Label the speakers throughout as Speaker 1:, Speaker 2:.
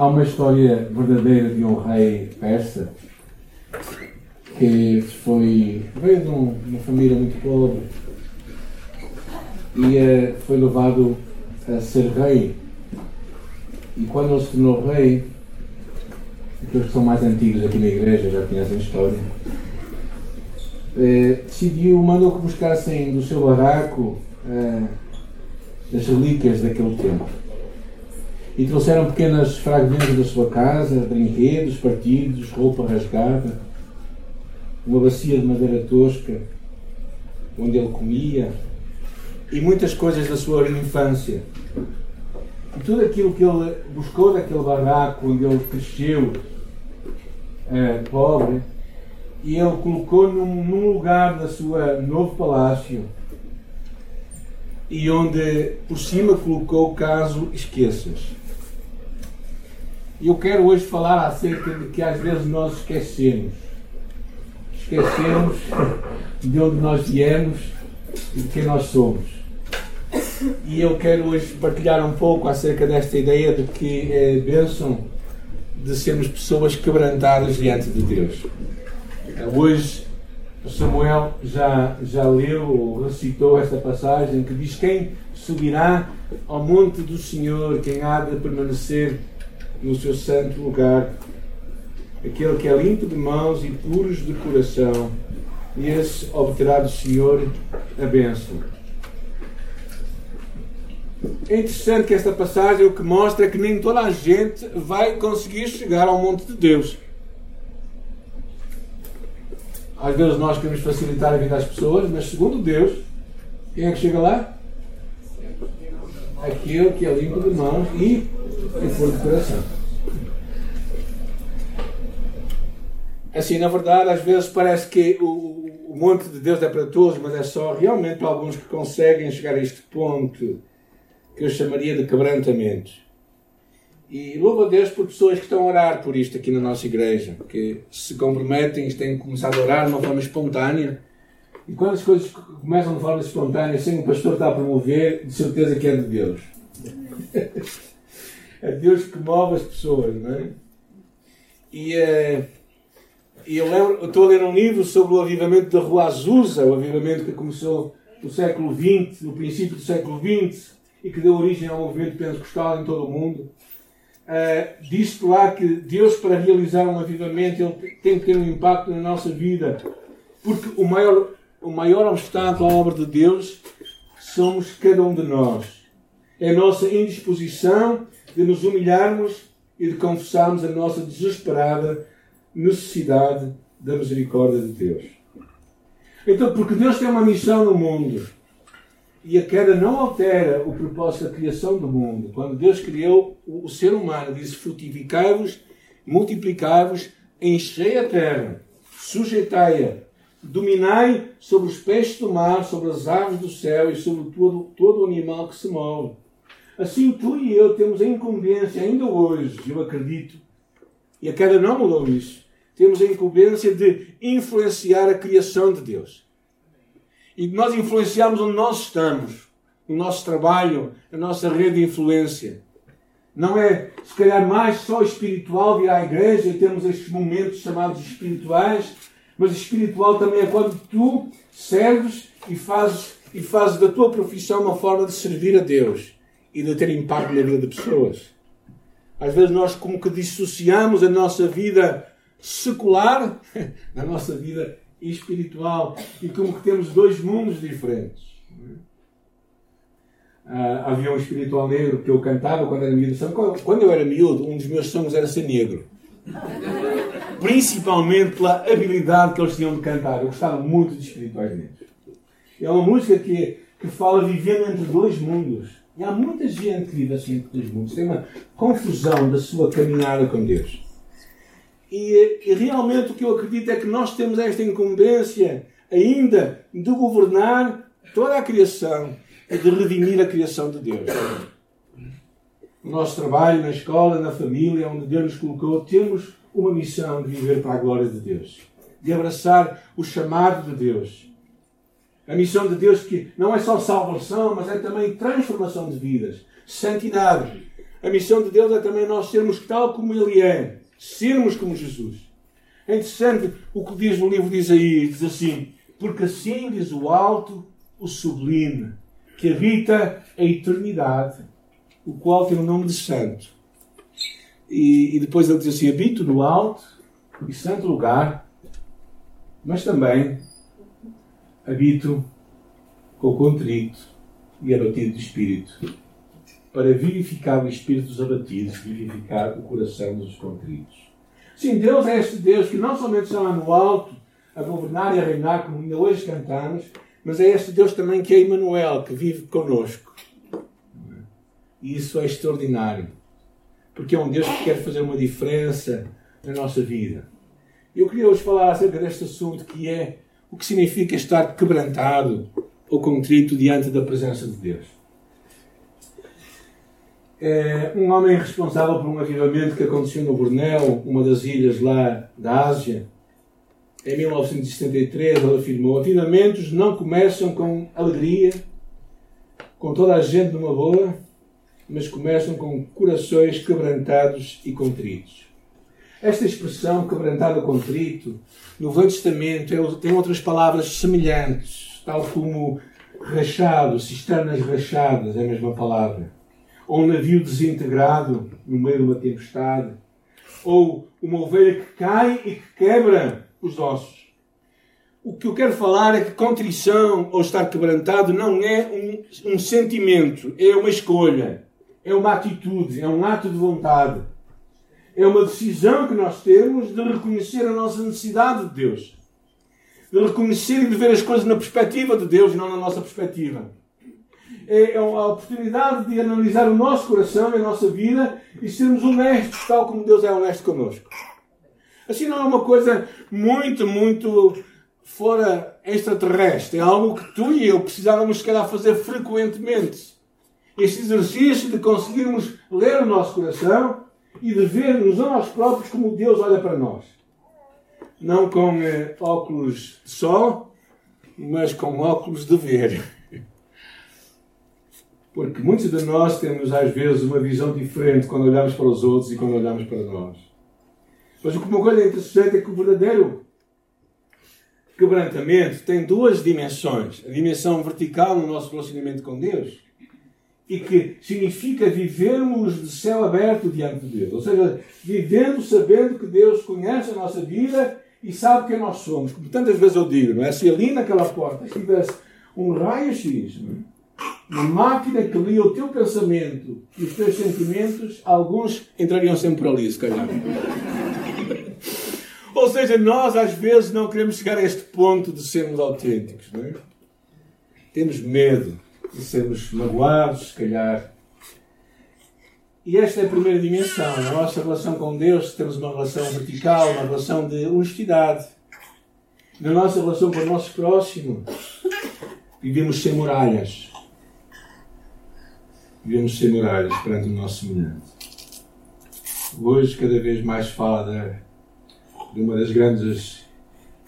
Speaker 1: Há uma história verdadeira de um rei persa que foi, veio de um, uma família muito pobre e uh, foi levado a ser rei. E quando ele se tornou rei, aqueles que são mais antigos aqui na igreja já conhecem a história, uh, decidiu, mandou que buscassem do seu barraco uh, as relíquias daquele tempo. E trouxeram pequenas fragmentos da sua casa, brinquedos partidos, roupa rasgada, uma bacia de madeira tosca, onde ele comia, e muitas coisas da sua infância. E tudo aquilo que ele buscou daquele barraco onde ele cresceu, é, pobre, e ele colocou num, num lugar da sua novo palácio, e onde por cima colocou caso esqueças. E eu quero hoje falar acerca de que às vezes nós esquecemos. Esquecemos de onde nós viemos e de quem nós somos. E eu quero hoje partilhar um pouco acerca desta ideia de que é bênção de sermos pessoas quebrantadas diante de Deus. Hoje Samuel já, já leu ou recitou esta passagem que diz: Quem subirá ao monte do Senhor, quem há de permanecer no seu santo lugar, aquele que é limpo de mãos e puros de coração, e esse obterá do Senhor a bênção. É interessante que esta passagem o que mostra é que nem toda a gente vai conseguir chegar ao monte de Deus. Às vezes nós queremos facilitar a vida às pessoas, mas segundo Deus, quem é que chega lá? Aquele que é limpo de mãos e em puro de coração. Assim, na verdade, às vezes parece que o, o monte de Deus é para todos, mas é só realmente alguns que conseguem chegar a este ponto que eu chamaria de quebrantamento. E louvo a Deus por pessoas que estão a orar por isto aqui na nossa igreja, que se comprometem e têm começado a orar de uma forma espontânea. E quando as coisas começam de forma espontânea, sem o pastor estar a promover, de certeza que é de Deus. É Deus que move as pessoas, não é? E, uh, e eu, lembro, eu estou a ler um livro sobre o avivamento da Rua Azusa, o avivamento que começou no século XX, no princípio do século XX, e que deu origem ao movimento pentecostal em todo o mundo. Uh, Diz-se lá que Deus, para realizar um avivamento, ele tem que ter um impacto na nossa vida, porque o maior, o maior obstáculo à obra de Deus somos cada um de nós. É a nossa indisposição de nos humilharmos e de confessarmos a nossa desesperada necessidade da misericórdia de Deus. Então, porque Deus tem uma missão no mundo e a queda não altera o propósito da criação do mundo. Quando Deus criou o ser humano, disse: frutificai-vos, multiplicai-vos, enchei a terra, sujeitai-a, dominai sobre os peixes do mar, sobre as aves do céu e sobre todo, todo animal que se move. Assim, tu e eu temos a incumbência, ainda hoje, eu acredito, e a queda não mudou isso, temos a incumbência de influenciar a criação de Deus. E nós influenciamos onde nós estamos, no nosso trabalho, na nossa rede de influência. Não é, se calhar, mais só espiritual vir à igreja e termos estes momentos chamados espirituais, mas espiritual também é quando tu serves e fazes, e fazes da tua profissão uma forma de servir a Deus e de ter impacto na vida de pessoas. Às vezes nós como que dissociamos a nossa vida secular da nossa vida espiritual e como que temos dois mundos diferentes. Uh, havia um espiritual negro que eu cantava quando era miúdo. Quando eu era miúdo, um dos meus sonhos era ser negro. Principalmente pela habilidade que eles tinham de cantar. Eu gostava muito de espirituais negros. É uma música que, que fala vivendo entre dois mundos. E há muita gente que vive assim entre dois mundos. Tem uma confusão da sua caminhada com Deus. E, e realmente o que eu acredito é que nós temos esta incumbência ainda de governar toda a criação e de redimir a criação de Deus. No nosso trabalho, na escola, na família, onde Deus nos colocou, temos uma missão de viver para a glória de Deus, de abraçar o chamado de Deus a missão de Deus que não é só salvação, mas é também transformação de vidas, santidade. A missão de Deus é também nós sermos tal como Ele é. Sermos como Jesus. É interessante o que diz no livro de Isaías. Diz assim: Porque assim diz o alto, o sublime, que habita a eternidade, o qual tem o nome de Santo. E, e depois ele diz assim: Habito no alto e santo lugar, mas também habito com contrito e abatido de espírito, para vivificar o espírito dos abatidos, vivificar o coração dos contritos. Sim, Deus é este Deus que não somente está no alto, a governar e a reinar, como ainda hoje cantamos, mas é este Deus também que é Emmanuel, que vive conosco. E isso é extraordinário. Porque é um Deus que quer fazer uma diferença na nossa vida. Eu queria hoje falar acerca deste assunto que é o que significa estar quebrantado ou contrito diante da presença de Deus. É um homem responsável por um avivamento que aconteceu no Bornéu, uma das ilhas lá da Ásia, em 1973, ele afirmou: Avivamentos não começam com alegria, com toda a gente numa boa, mas começam com corações quebrantados e contritos. Esta expressão, quebrantado contrito, no Velho Testamento tem outras palavras semelhantes, tal como rachado, cisternas rachadas, é a mesma palavra. Ou um navio desintegrado no meio de uma tempestade. Ou uma ovelha que cai e que quebra os ossos. O que eu quero falar é que contrição ou estar quebrantado não é um, um sentimento, é uma escolha, é uma atitude, é um ato de vontade. É uma decisão que nós temos de reconhecer a nossa necessidade de Deus. De reconhecer e de ver as coisas na perspectiva de Deus e não na nossa perspectiva. É, é a oportunidade de analisar o nosso coração e a nossa vida e sermos honestos, tal como Deus é honesto connosco. Assim não é uma coisa muito, muito fora extraterrestre. É algo que tu e eu precisávamos, se calhar, fazer frequentemente. Este exercício de conseguirmos ler o nosso coração e de ver-nos a nós próprios como Deus olha para nós. Não com eh, óculos de sol, mas com óculos de ver. Porque muitos de nós temos, às vezes, uma visão diferente quando olhamos para os outros e quando olhamos para nós. Mas uma coisa interessante é que o verdadeiro quebrantamento tem duas dimensões. A dimensão vertical no nosso relacionamento com Deus e que significa vivermos de céu aberto diante de Deus. Ou seja, vivendo sabendo que Deus conhece a nossa vida e sabe quem nós somos. Como tantas vezes eu digo, não é? Se ali naquela porta tivesse um raio-x, é? uma máquina que lia o teu pensamento e os teus sentimentos, alguns entrariam sempre por ali, se calhar. Ou seja, nós às vezes não queremos chegar a este ponto de sermos autênticos. Não é? Temos medo de sermos magoados, se calhar. E esta é a primeira dimensão. Na nossa relação com Deus, temos uma relação vertical, uma relação de honestidade. Na nossa relação com o nosso próximo, vivemos sem muralhas. Vivemos sem muralhas perante o nosso semelhante. Hoje, cada vez mais fala da de uma das grandes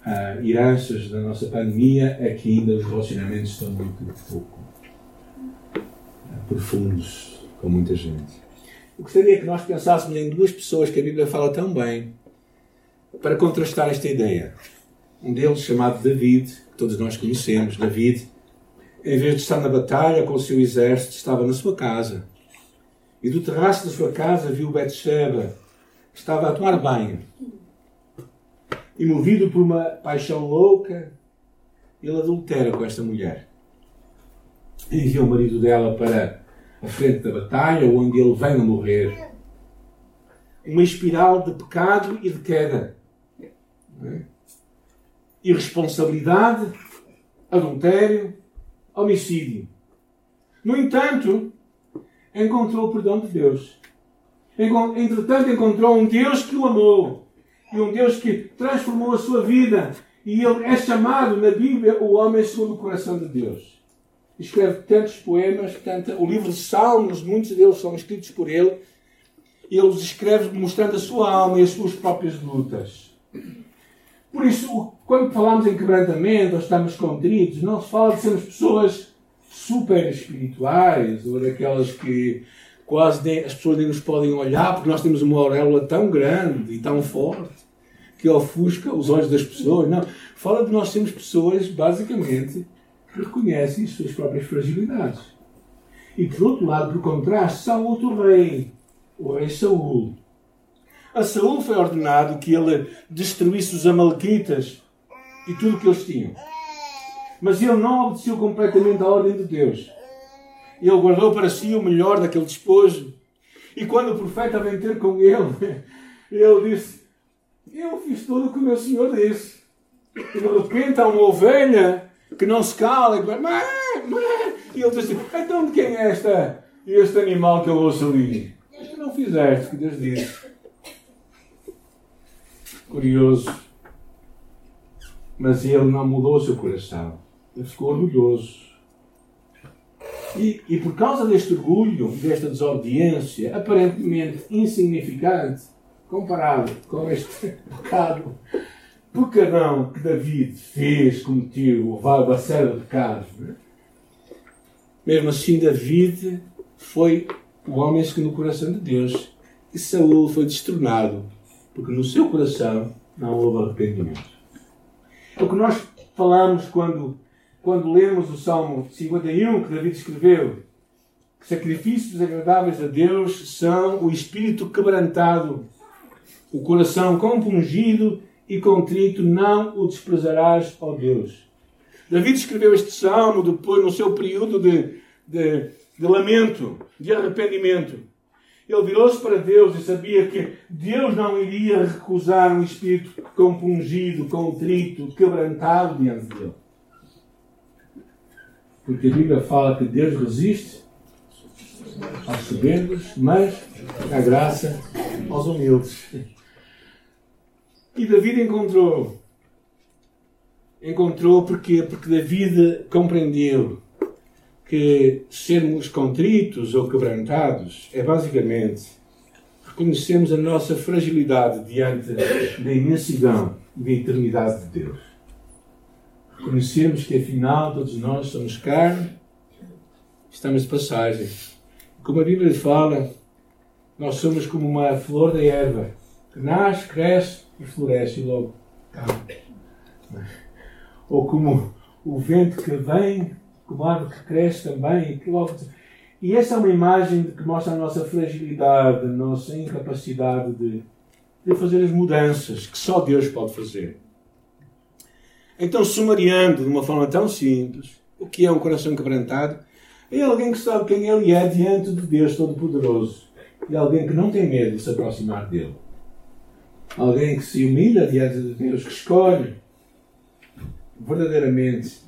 Speaker 1: uh, heranças da nossa pandemia é que ainda os relacionamentos estão muito pouco profundos com muita gente. Eu gostaria que nós pensássemos em duas pessoas que a Bíblia fala tão bem para contrastar esta ideia. Um deles chamado David, que todos nós conhecemos, David, em vez de estar na batalha com o seu exército, estava na sua casa. E do terraço da sua casa viu Betsheba, que estava a tomar banho e movido por uma paixão louca, ele adultera com esta mulher. Envia o marido dela para a frente da batalha, onde ele vem a morrer. Uma espiral de pecado e de queda. É? Irresponsabilidade, adultério, homicídio. No entanto, encontrou o perdão de Deus. Entretanto, encontrou um Deus que o amou e um Deus que transformou a sua vida. E ele é chamado na Bíblia o homem segundo o coração de Deus. Escreve tantos poemas, o livro de Salmos, muitos deles são escritos por ele. Ele os escreve mostrando a sua alma e as suas próprias lutas. Por isso, quando falamos em quebrantamento ou estamos contritos, não se fala de sermos pessoas super espirituais ou daquelas que quase nem, as pessoas nem nos podem olhar porque nós temos uma auréola tão grande e tão forte que ofusca os olhos das pessoas. Não. Fala de nós sermos pessoas, basicamente, reconhecem as suas próprias fragilidades. E por outro lado, por contraste, Saul outro rei, o rei Saul. A Saul foi ordenado que ele destruísse os amalequitas e tudo o que eles tinham. Mas ele não obedeceu completamente à ordem de Deus. Ele guardou para si o melhor daquele despojo. E quando o profeta veio ter com ele, ele disse: Eu fiz tudo o que o meu senhor disse. E de repente há uma ovelha que não se cala e mãe. E ele diz assim: Então de quem é esta, este animal que eu ouço ali? Tu não fizeste, que Deus disse. Curioso. Mas ele não mudou o seu coração. Ele ficou orgulhoso. E, e por causa deste orgulho, desta desobediência, aparentemente insignificante, comparado com este pecado pecadão que David fez, cometeu, levava a sério pecados. É? Mesmo assim, David foi o homem segundo o coração de Deus. E Saul foi destronado, porque no seu coração não houve arrependimento. O que nós falamos quando, quando lemos o Salmo 51 que David escreveu. Que sacrifícios agradáveis a Deus são o espírito quebrantado, o coração compungido e contrito, não o desprezarás, ó Deus. David escreveu este salmo depois, no seu período de, de, de lamento, de arrependimento. Ele virou-se para Deus e sabia que Deus não iria recusar um espírito compungido, contrito, quebrantado diante dele. Porque a Bíblia fala que Deus resiste aos soberbos, mas dá graça aos humildes. E David encontrou. Encontrou porque Porque David compreendeu que sermos contritos ou quebrantados é basicamente reconhecermos a nossa fragilidade diante da imensidão e da eternidade de Deus. Reconhecermos que afinal todos nós somos carne, estamos de passagem. Como a Bíblia fala, nós somos como uma flor da erva que nasce, cresce e floresce e logo. Ou como o vento que vem, como a árvore que cresce também e que logo. E essa é uma imagem que mostra a nossa fragilidade, a nossa incapacidade de, de fazer as mudanças que só Deus pode fazer. Então, sumariando de uma forma tão simples, o que é um coração quebrantado? É alguém que sabe quem ele é diante de Deus Todo-Poderoso. É alguém que não tem medo de se aproximar dele. Alguém que se humilha diante de Deus, que escolhe verdadeiramente,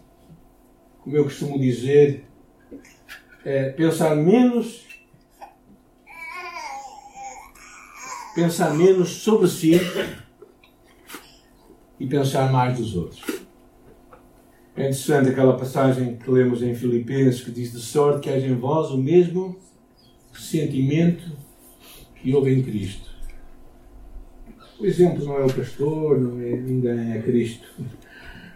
Speaker 1: como eu costumo dizer, é pensar menos pensar menos sobre si e pensar mais dos outros. É interessante aquela passagem que lemos em Filipenses que diz de sorte que haja em vós o mesmo sentimento que houve em Cristo. O exemplo não é o pastor, não é ninguém, é Cristo.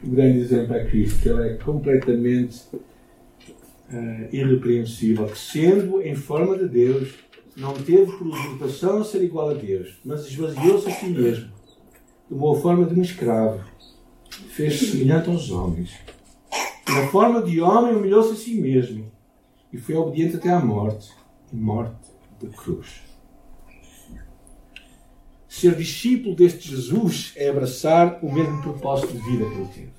Speaker 1: O grande exemplo é Cristo, ele é completamente uh, irrepreensível, que sendo em forma de Deus, não teve por usurpação ser igual a Deus, mas esvaziou-se a si mesmo, tomou a forma de um escravo, fez-se semelhante aos homens. Na forma de homem, humilhou-se a si mesmo e foi obediente até à morte e morte de cruz. Ser discípulo deste Jesus é abraçar o mesmo propósito de vida que ele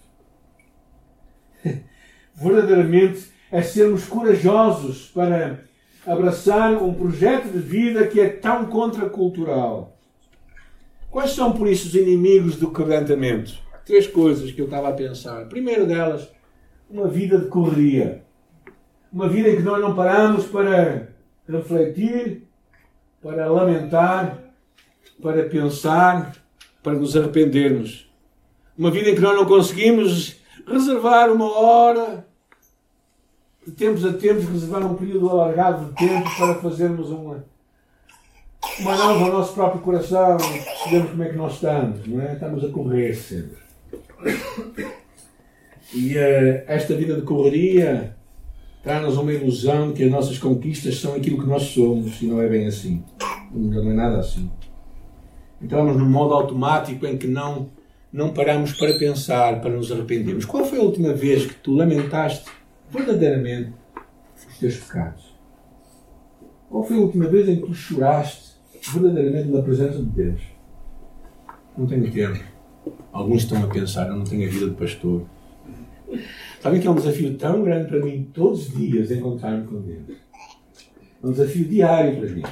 Speaker 1: teve. Verdadeiramente é sermos corajosos para abraçar um projeto de vida que é tão contracultural. Quais são, por isso, os inimigos do quebrantamento? Três coisas que eu estava a pensar. A primeira delas, uma vida de correria. Uma vida em que nós não paramos para refletir, para lamentar, para pensar, para nos arrependermos. Uma vida em que nós não conseguimos reservar uma hora, de tempos a tempos, reservar um período alargado de tempo para fazermos uma, uma análise ao nosso próprio coração percebermos como é que nós estamos, não é? Estamos a correr sempre. E uh, esta vida de correria traz-nos uma ilusão de que as nossas conquistas são aquilo que nós somos e não é bem assim. Não é nada assim. Entramos num modo automático em que não, não paramos para pensar, para nos arrependermos. Qual foi a última vez que tu lamentaste verdadeiramente os teus pecados? Qual foi a última vez em que tu choraste verdadeiramente na presença de Deus? Não tenho tempo. Alguns estão a pensar, eu não tenho a vida de pastor. Sabem que é um desafio tão grande para mim, todos os dias, encontrar-me com Deus. É um desafio diário para mim.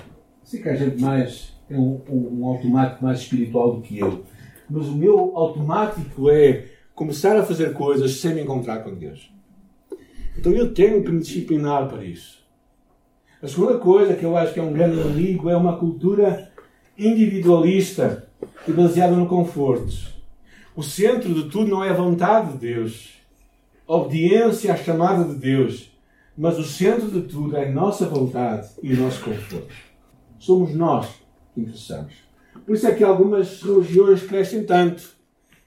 Speaker 1: Sei que a gente mais tem um, um, automático mais espiritual do que eu. Mas o meu automático é começar a fazer coisas sem me encontrar com Deus. Então eu tenho que me disciplinar para isso. A segunda coisa que eu acho que é um grande inimigo é uma cultura individualista e baseada no conforto. O centro de tudo não é a vontade de Deus, a obediência à chamada de Deus, mas o centro de tudo é a nossa vontade e o nosso conforto. Somos nós interessamos. Por isso é que algumas religiões crescem tanto,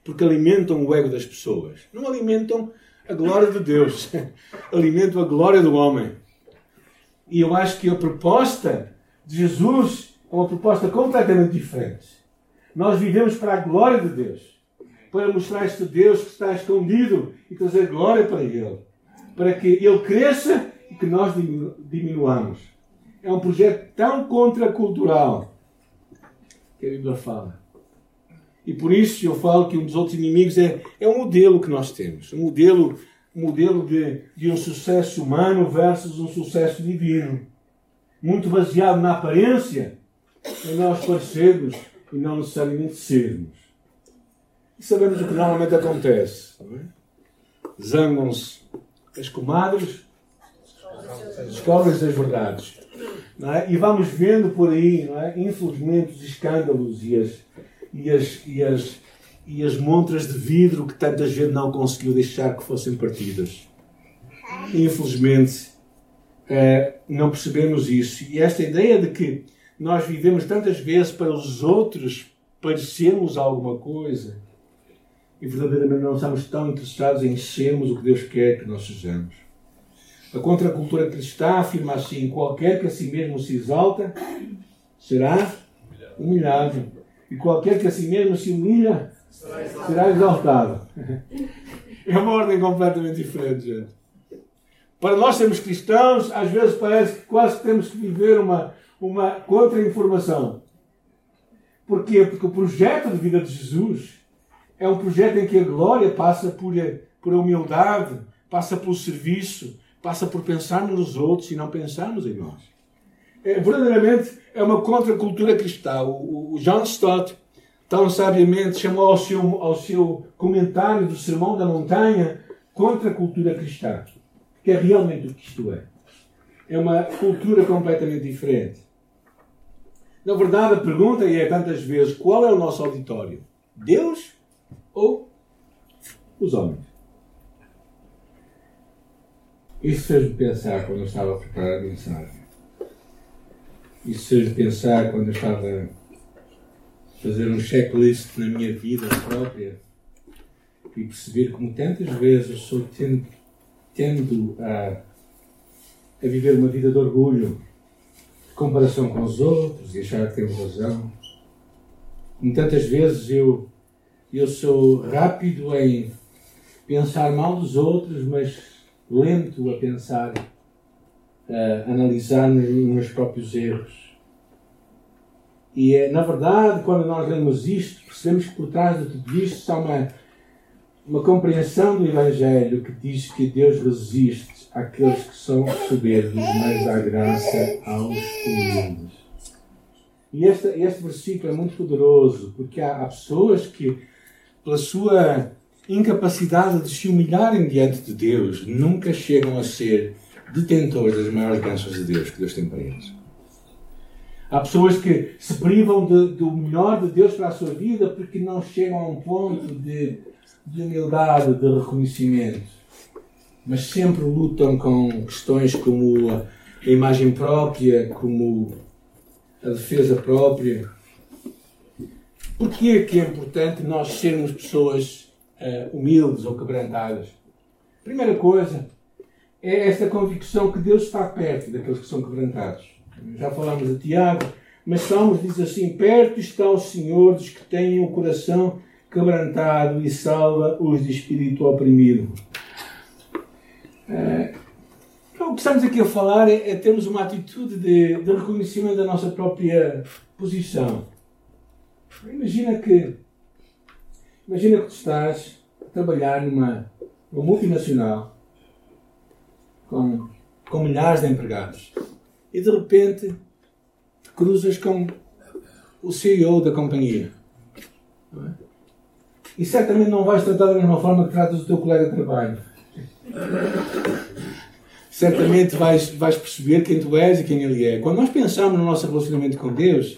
Speaker 1: porque alimentam o ego das pessoas. Não alimentam a glória de Deus, alimentam a glória do homem. E eu acho que a proposta de Jesus é uma proposta completamente diferente. Nós vivemos para a glória de Deus para mostrar este Deus que está escondido e trazer glória para Ele. Para que Ele cresça e que nós diminuamos. É um projeto tão contracultural que a Bíblia fala. E por isso eu falo que um dos outros inimigos é, é o modelo que nós temos. Um modelo, modelo de, de um sucesso humano versus um sucesso divino. Muito baseado na aparência, em nós parecermos e não necessariamente sermos. E sabemos o que normalmente acontece. É? Zangam-se as comadres, descobrem-se as verdades. É? E vamos vendo por aí, é? infelizmente, os escândalos e as, e, as, e, as, e as montras de vidro que tanta gente não conseguiu deixar que fossem partidas. Infelizmente, é, não percebemos isso. E esta ideia de que nós vivemos tantas vezes para os outros parecermos alguma coisa e verdadeiramente não estamos tão interessados em sermos o que Deus quer que nós sejamos. A contracultura cristã afirma assim: qualquer que a si mesmo se exalta será humilhado, e qualquer que a si mesmo se humilha será exaltado. É uma ordem completamente diferente, gente. Para nós sermos cristãos, às vezes parece que quase temos que viver uma, uma contra-informação. Porquê? Porque o projeto de vida de Jesus é um projeto em que a glória passa por, por humildade, passa pelo serviço, passa por pensarmos nos outros e não pensarmos em nós. É, verdadeiramente é uma contracultura cristã. O, o John Stott, tão sabiamente, chamou ao seu, ao seu comentário do Sermão da Montanha contracultura cristã. Que é realmente o que isto é. É uma cultura completamente diferente. Na verdade, a pergunta é tantas vezes: qual é o nosso auditório? Deus ou os homens. Isso fez-me pensar quando eu estava a preparar a mensagem. Isso fez-me pensar quando eu estava a fazer um checklist na minha vida própria e perceber como tantas vezes sou tendo, tendo a, a viver uma vida de orgulho, de comparação com os outros e achar que tenho razão. Como tantas vezes eu eu sou rápido em pensar mal dos outros, mas lento a pensar, a analisar nos meus próprios erros. E é, na verdade, quando nós lemos isto, percebemos que por trás de tudo isto está uma, uma compreensão do Evangelho que diz que Deus resiste àqueles que são soberbos, mas dá graça aos humildes. E este, este versículo é muito poderoso, porque há, há pessoas que pela sua incapacidade de se humilharem diante de Deus, nunca chegam a ser detentores das maiores bênçãos de Deus que Deus tem para eles. Há pessoas que se privam de, do melhor de Deus para a sua vida porque não chegam a um ponto de, de humildade, de reconhecimento. Mas sempre lutam com questões como a, imagem própria, como a defesa própria. Porquê é que é importante nós sermos pessoas uh, humildes ou quebrantadas? Primeira coisa é esta convicção que Deus está perto daqueles que são quebrantados. Já falámos de Tiago, mas Salmos diz assim: Perto está o Senhor dos que têm o coração quebrantado e salva os de espírito oprimido. Então, o que estamos aqui a falar é, é termos uma atitude de, de reconhecimento da nossa própria posição. Imagina que imagina que tu estás a trabalhar numa, numa multinacional com, com milhares de empregados e de repente te cruzas com o CEO da companhia. É? E certamente não vais tratar da mesma forma que tratas o teu colega de trabalho certamente vais, vais perceber quem tu és e quem Ele é. Quando nós pensamos no nosso relacionamento com Deus,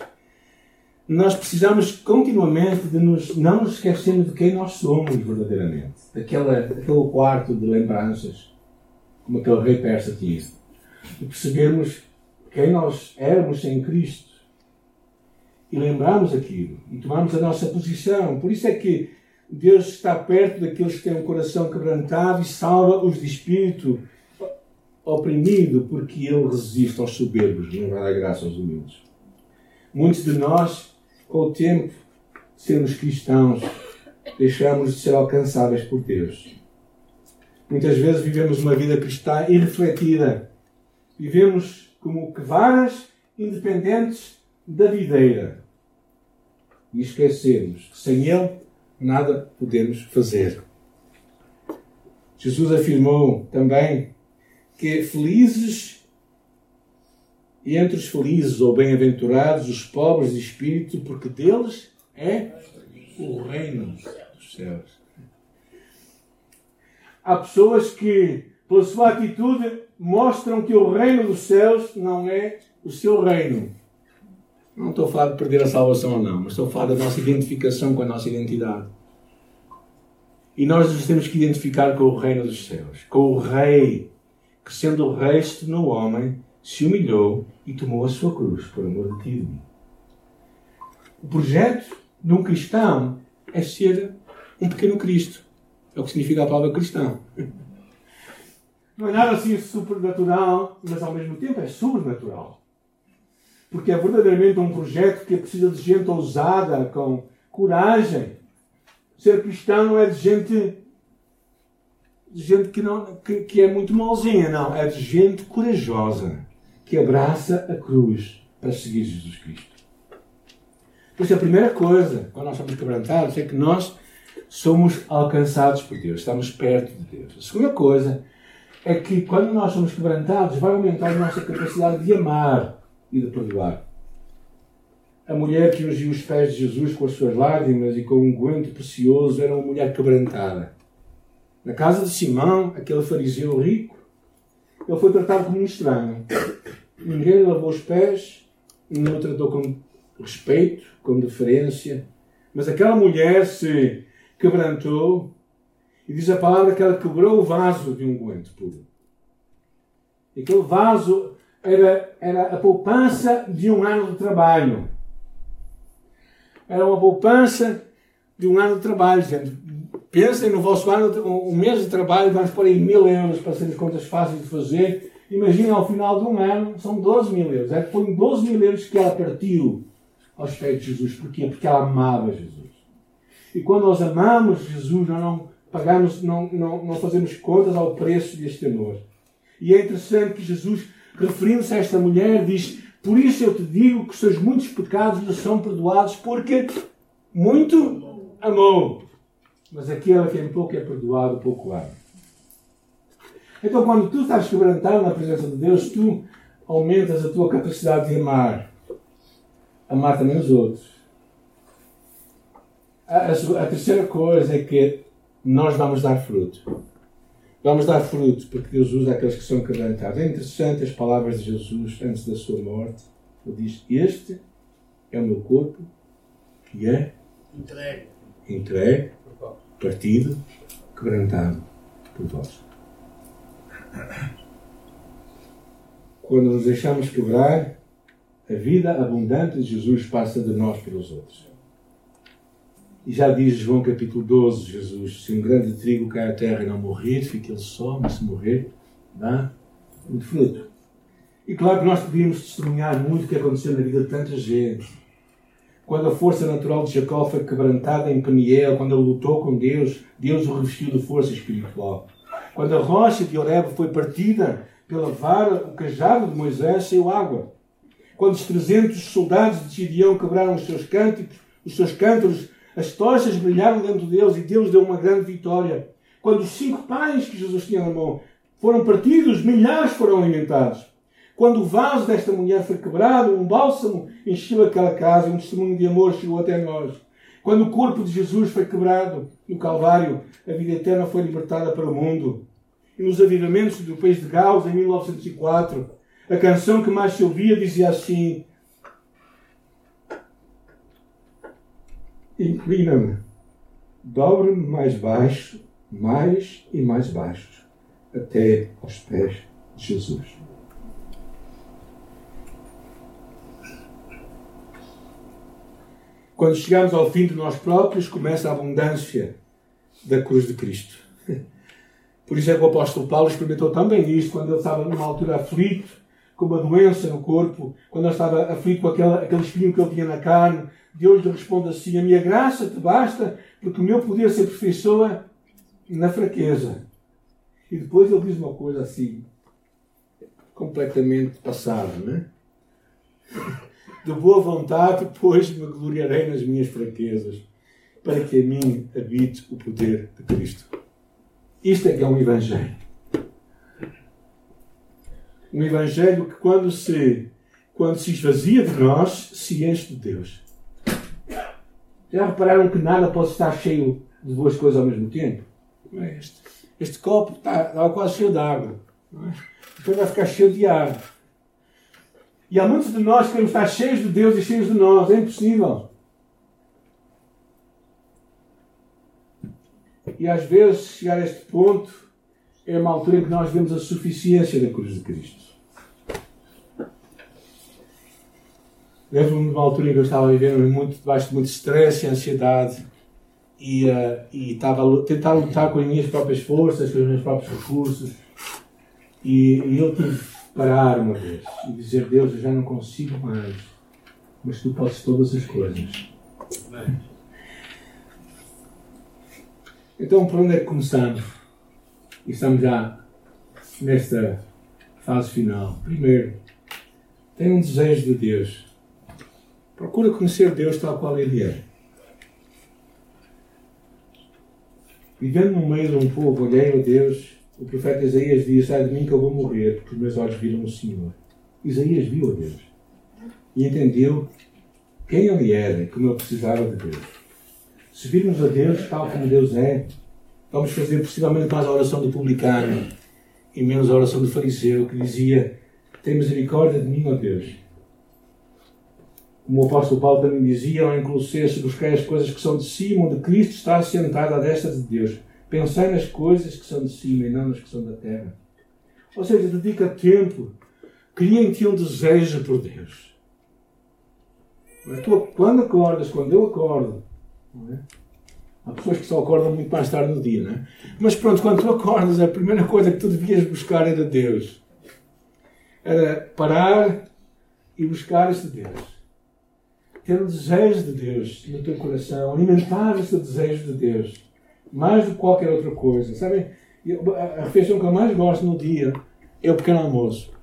Speaker 1: nós precisamos continuamente de nos, não nos esquecermos de quem nós somos verdadeiramente. Daquela, daquele quarto de lembranças, como aquele rei persa tinha. E percebermos quem nós éramos sem Cristo. E lembrarmos aquilo. E tomarmos a nossa posição. Por isso é que Deus está perto daqueles que têm um coração quebrantado e salva os de espírito oprimido porque ele resiste aos soberbos, vai dar graça aos humildes. Muitos de nós, com o tempo sermos cristãos, deixamos de ser alcançáveis por Deus. Muitas vezes vivemos uma vida cristã irrefletida. Vivemos como que varas independentes da videira. E esquecemos que sem Ele nada podemos fazer. Jesus afirmou também que felizes e entre os felizes ou bem-aventurados os pobres de espírito, porque deles é o reino dos céus. Há pessoas que, pela sua atitude, mostram que o reino dos céus não é o seu reino. Não estou a falar de perder a salvação ou não, mas estou a falar da nossa identificação com a nossa identidade. E nós nos temos que identificar com o reino dos céus, com o Rei que sendo o resto no homem, se humilhou e tomou a sua cruz por amor de ti. O projeto de um cristão é ser um pequeno Cristo. É o que significa a palavra cristão. Não é nada assim supernatural, mas ao mesmo tempo é sobrenatural. Porque é verdadeiramente um projeto que precisa de gente ousada, com coragem. Ser cristão não é de gente de gente que, não, que, que é muito malzinha, não. É de gente corajosa que abraça a cruz para seguir Jesus Cristo. Por isso, a primeira coisa, quando nós somos quebrantados, é que nós somos alcançados por Deus, estamos perto de Deus. A segunda coisa é que quando nós somos quebrantados, vai aumentar a nossa capacidade de amar e de perdoar. A mulher que ungiu os pés de Jesus com as suas lágrimas e com um guento precioso era uma mulher quebrantada. Na casa de Simão, aquele fariseu rico, ele foi tratado como um estranho. Ninguém lavou os pés, não o tratou com respeito, com deferência. Mas aquela mulher se quebrantou e diz a palavra que ela quebrou o vaso de um guento puro. E aquele vaso era, era a poupança de um ano de trabalho. Era uma poupança de um ano de trabalho, gente. Pensem no vosso ano, um mês de trabalho, vamos pôr aí mil euros para serem contas fáceis de fazer. Imaginem ao final de um ano, são 12 mil euros. É que foram 12 mil euros que ela partiu aos pés de Jesus. Porquê? Porque ela amava Jesus. E quando nós amamos Jesus, nós não pagamos, não, não, não fazemos contas ao preço deste amor. E é interessante que Jesus, referindo-se a esta mulher, diz: Por isso eu te digo que os seus muitos pecados lhe são perdoados, porque muito amou. Mas aquele a quem pouco é perdoado, pouco ama. Então, quando tu estás quebrantado na presença de Deus, tu aumentas a tua capacidade de amar. Amar também os outros. A, a, a terceira coisa é que nós vamos dar fruto. Vamos dar fruto porque Deus usa aqueles que são quebrantados. É interessante as palavras de Jesus antes da sua morte. Ele diz: Este é o meu corpo que é entregue, entregue partido, quebrantado por vós. Quando nos deixamos quebrar, a vida abundante de Jesus passa de nós pelos outros. E já diz João capítulo 12, Jesus, se um grande trigo cai à terra e não morrer, fica ele só, mas se morrer, dá muito fruto. E claro que nós podíamos testemunhar muito o que aconteceu na vida de tanta gente. Quando a força natural de Jacó foi quebrantada em Peniel, quando ele lutou com Deus, Deus o revestiu de força espiritual. Quando a rocha de Horeb foi partida pela vara, o cajado de Moisés saiu água. Quando os 300 soldados de Gideão quebraram os seus cânticos, os seus cântaros, as tochas brilharam dentro deles e Deus deu uma grande vitória. Quando os cinco pães que Jesus tinha na mão foram partidos, milhares foram alimentados. Quando o vaso desta mulher foi quebrado, um bálsamo encheu aquela casa e um testemunho de amor chegou até nós. Quando o corpo de Jesus foi quebrado no Calvário, a vida eterna foi libertada para o mundo. E nos avivamentos do país de Gauss, em 1904, a canção que mais se ouvia dizia assim: Inclina-me, dobra-me mais baixo, mais e mais baixo, até aos pés de Jesus. Quando chegamos ao fim de nós próprios, começa a abundância da cruz de Cristo. Por isso é que o apóstolo Paulo experimentou também isto quando ele estava numa altura aflito, com uma doença no corpo, quando ele estava aflito com aquele, aquele espinho que ele tinha na carne. Deus lhe responde assim: A minha graça te basta, porque o meu poder se aperfeiçoa na fraqueza. E depois ele diz uma coisa assim, completamente passada, é? De boa vontade, pois me gloriarei nas minhas fraquezas, para que a mim habite o poder de Cristo. Isto é que é um Evangelho. Um Evangelho que, quando se, quando se esvazia de nós, se enche de Deus. Já repararam que nada pode estar cheio de duas coisas ao mesmo tempo? É este. Este copo está, está quase cheio de água. É? Depois vai ficar cheio de água. E há muitos de nós que queremos estar cheios de Deus e cheios de nós. É impossível. E às vezes, chegar a este ponto é uma altura em que nós vemos a suficiência da cruz de Cristo. Lembro-me de uma altura em que eu estava vivendo muito, debaixo de muito stress e ansiedade e, uh, e estava a tentar lutar com as minhas próprias forças, com os meus próprios recursos. E, e eu tive parar uma vez e dizer: Deus, eu já não consigo mais, mas tu podes todas as coisas. Então, por onde é que começamos? E estamos já nesta fase final. Primeiro, tem um desejo de Deus. Procura conhecer Deus tal qual Ele é. Vivendo no meio de um povo alheio a Deus, o profeta Isaías diz: Sai de mim que eu vou morrer, porque os meus olhos viram o Senhor. Isaías viu a Deus e entendeu quem ele era e como ele precisava de Deus. Se virmos a Deus tal como Deus é, vamos fazer possivelmente mais a oração do publicano e menos a oração do fariseu que dizia: Tem misericórdia de mim, ó Deus. Como o apóstolo Paulo também dizia, em Colossenses, buscai as coisas que são de cima, onde Cristo está sentado à destra de Deus. Pensai nas coisas que são de cima e não nas que são da terra. Ou seja, dedica tempo. Cria em ti um desejo por Deus. Tu, quando acordas, quando eu acordo, é? há pessoas que só acordam muito mais tarde no dia, não é? Mas pronto, quando tu acordas, a primeira coisa que tu devias buscar era Deus. Era parar e buscar este Deus. Ter um desejo de Deus no teu coração, alimentar esse desejo de Deus mais do que qualquer outra coisa. Sabem? A refeição que eu mais gosto no dia é o pequeno almoço.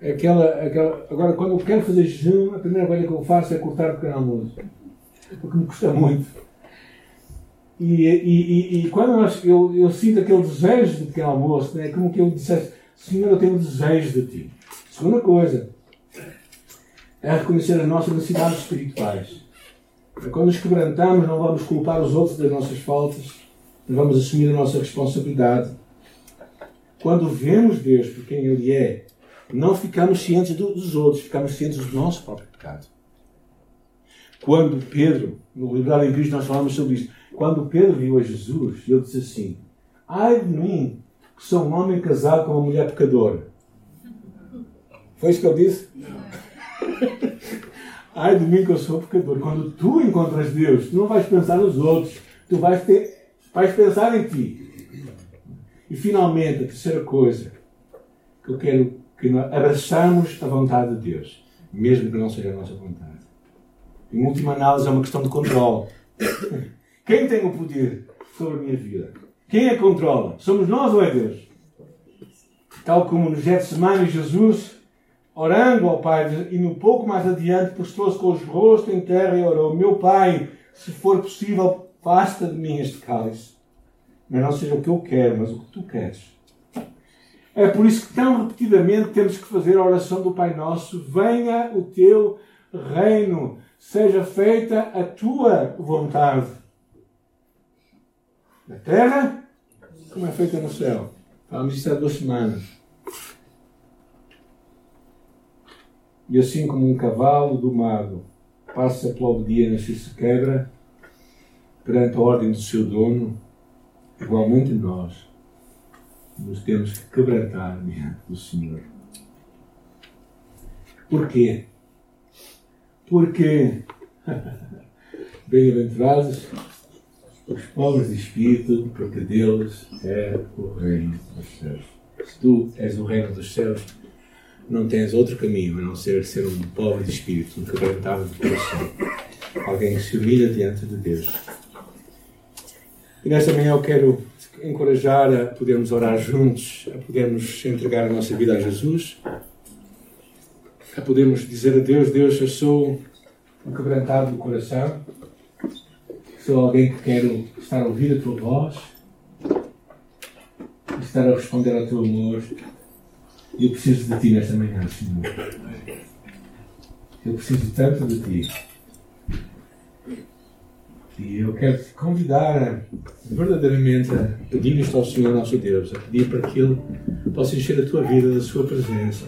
Speaker 1: Aquela, aquela, agora, quando eu quero fazer jejum, a primeira coisa que eu faço é cortar o pequeno almoço. Porque me custa muito. E, e, e, e quando eu, eu, sinto aquele desejo de pequeno almoço, é né, como que eu dissesse: Senhor, eu tenho um desejo de ti. Segunda coisa é reconhecer as nossas necessidades espirituais. Quando nos quebrantamos, não vamos culpar os outros das nossas faltas, mas vamos assumir a nossa responsabilidade. Quando vemos Deus por quem Ele é, não ficamos cientes dos outros, ficamos cientes do nosso próprio pecado. Quando Pedro, no livro em Cristo nós falamos sobre isso, quando Pedro viu a Jesus, ele disse assim: Ai de mim, que sou um homem casado com uma mulher pecadora. Foi isso que ele disse? Ai de mim que eu sou pecador. Quando tu encontras Deus, tu não vais pensar nos outros. Tu vais, ter, vais pensar em ti. E finalmente, a terceira coisa que eu quero que nós abraçamos a vontade de Deus, mesmo que não seja a nossa vontade. Em última análise, é uma questão de controle. Quem tem o poder sobre a minha vida? Quem a controla? Somos nós ou é Deus? Tal como no Getsemane, Jesus, orando ao Pai, e um pouco mais adiante, postou-se com os rostos em terra e orou: Meu Pai, se for possível, afasta de mim este cálice. Mas não seja o que eu quero, mas o que tu queres. É por isso que tão repetidamente temos que fazer a oração do Pai Nosso: Venha o teu reino, seja feita a tua vontade. Na terra, como é feita no céu. Falamos isso há duas semanas. E assim como um cavalo domado passa pela obediência e se quebra perante a ordem do seu dono, igualmente nós nos temos que quebrantar diante do Senhor. Porquê? Porque, bem-aventurados os pobres de espírito, porque deles é o reino dos céus. Se tu és o reino dos céus, não tens outro caminho a não ser ser um pobre de espírito, um quebrantado de coração. Alguém que se humilha diante de Deus. E nesta manhã eu quero encorajar a podermos orar juntos, a podermos entregar a nossa vida a Jesus, a podermos dizer a Deus: Deus, eu sou um quebrantado do coração, sou alguém que quero estar a ouvir a tua voz, estar a responder ao teu amor. Eu preciso de ti nesta manhã, Senhor. Eu preciso tanto de ti. E eu quero te convidar verdadeiramente a pedir isto ao Senhor nosso Deus, a pedir para que Ele possa encher a tua vida da sua presença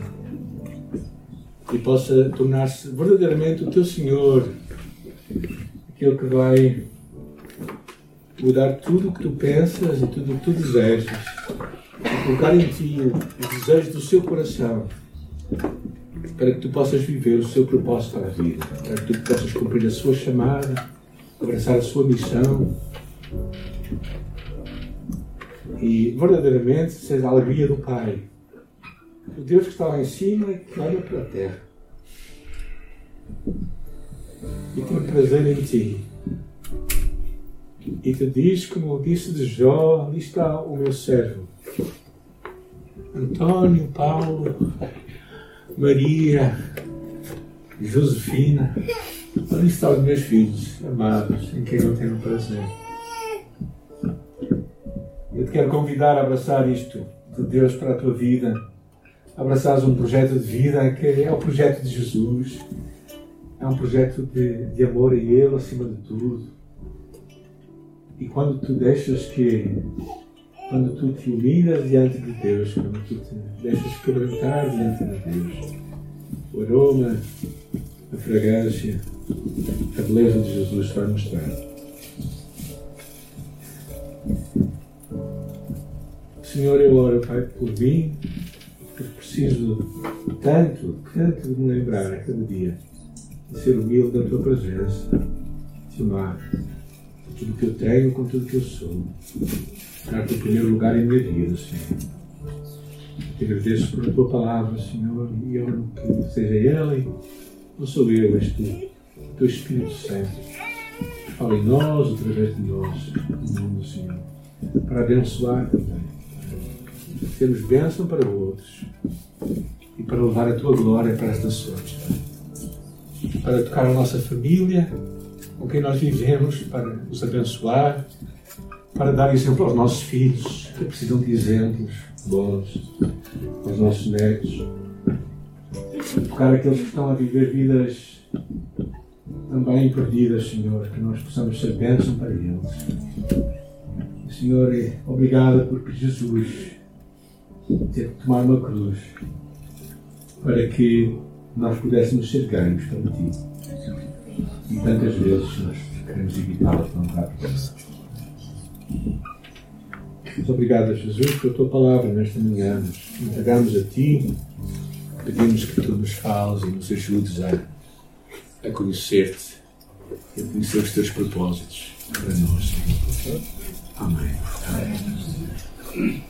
Speaker 1: e possa tornar-se verdadeiramente o teu Senhor, aquele que vai mudar tudo o que tu pensas e tudo o que tu desejas, colocar em ti os desejos do seu coração, para que tu possas viver o seu propósito para a vida, para que tu possas cumprir a sua chamada abraçar a sua missão e verdadeiramente seja a alegria do Pai. O Deus que está lá em cima e que olha para a terra e tem prazer em ti. E te diz, como disse de Jó, ali está o meu servo. Antônio, Paulo, Maria, Josefina. Ali estão os meus filhos amados, em quem eu tenho prazer. Eu te quero convidar a abraçar isto de Deus para a tua vida. Abraçares um projeto de vida que é o projeto de Jesus. É um projeto de, de amor a Ele acima de tudo. E quando tu deixas que. Quando tu te humilhas diante de Deus, quando tu te deixas quebrantar diante de Deus, o aroma, a fragrância, a beleza de Jesus vai mostrar. Senhor, eu oro, Pai, por mim, porque preciso tanto, tanto de me lembrar a cada dia de ser humilde da Tua presença, de amar tudo que eu tenho com tudo que eu sou, dar-te o primeiro lugar em minha vida, Senhor. Te agradeço por Tua palavra, Senhor, e oro que seja ela e não sou eu, és Tu teu Espírito Santo fala em nós, através de nós, no nome do Senhor, para abençoar também, sermos bênção para outros e para levar a tua glória para as nações, para tocar a nossa família, com quem nós vivemos, para os abençoar, para dar exemplo aos nossos filhos, que precisam de exemplos bons, aos nossos netos, tocar aqueles que estão a viver vidas também perdidas, Senhor, que nós possamos ser bênção para eles. Senhor, obrigado porque Jesus teve que tomar uma cruz para que nós pudéssemos ser ganhos para Ti. E tantas vezes nós queremos evitá-lo não dar Muito obrigado, Jesus, pela Tua palavra nesta manhã. Nos entregamos a Ti, pedimos que Tu nos fales e nos ajudes a a conhecer-te e a conhecer os teus propósitos para nós. Amém. Amém.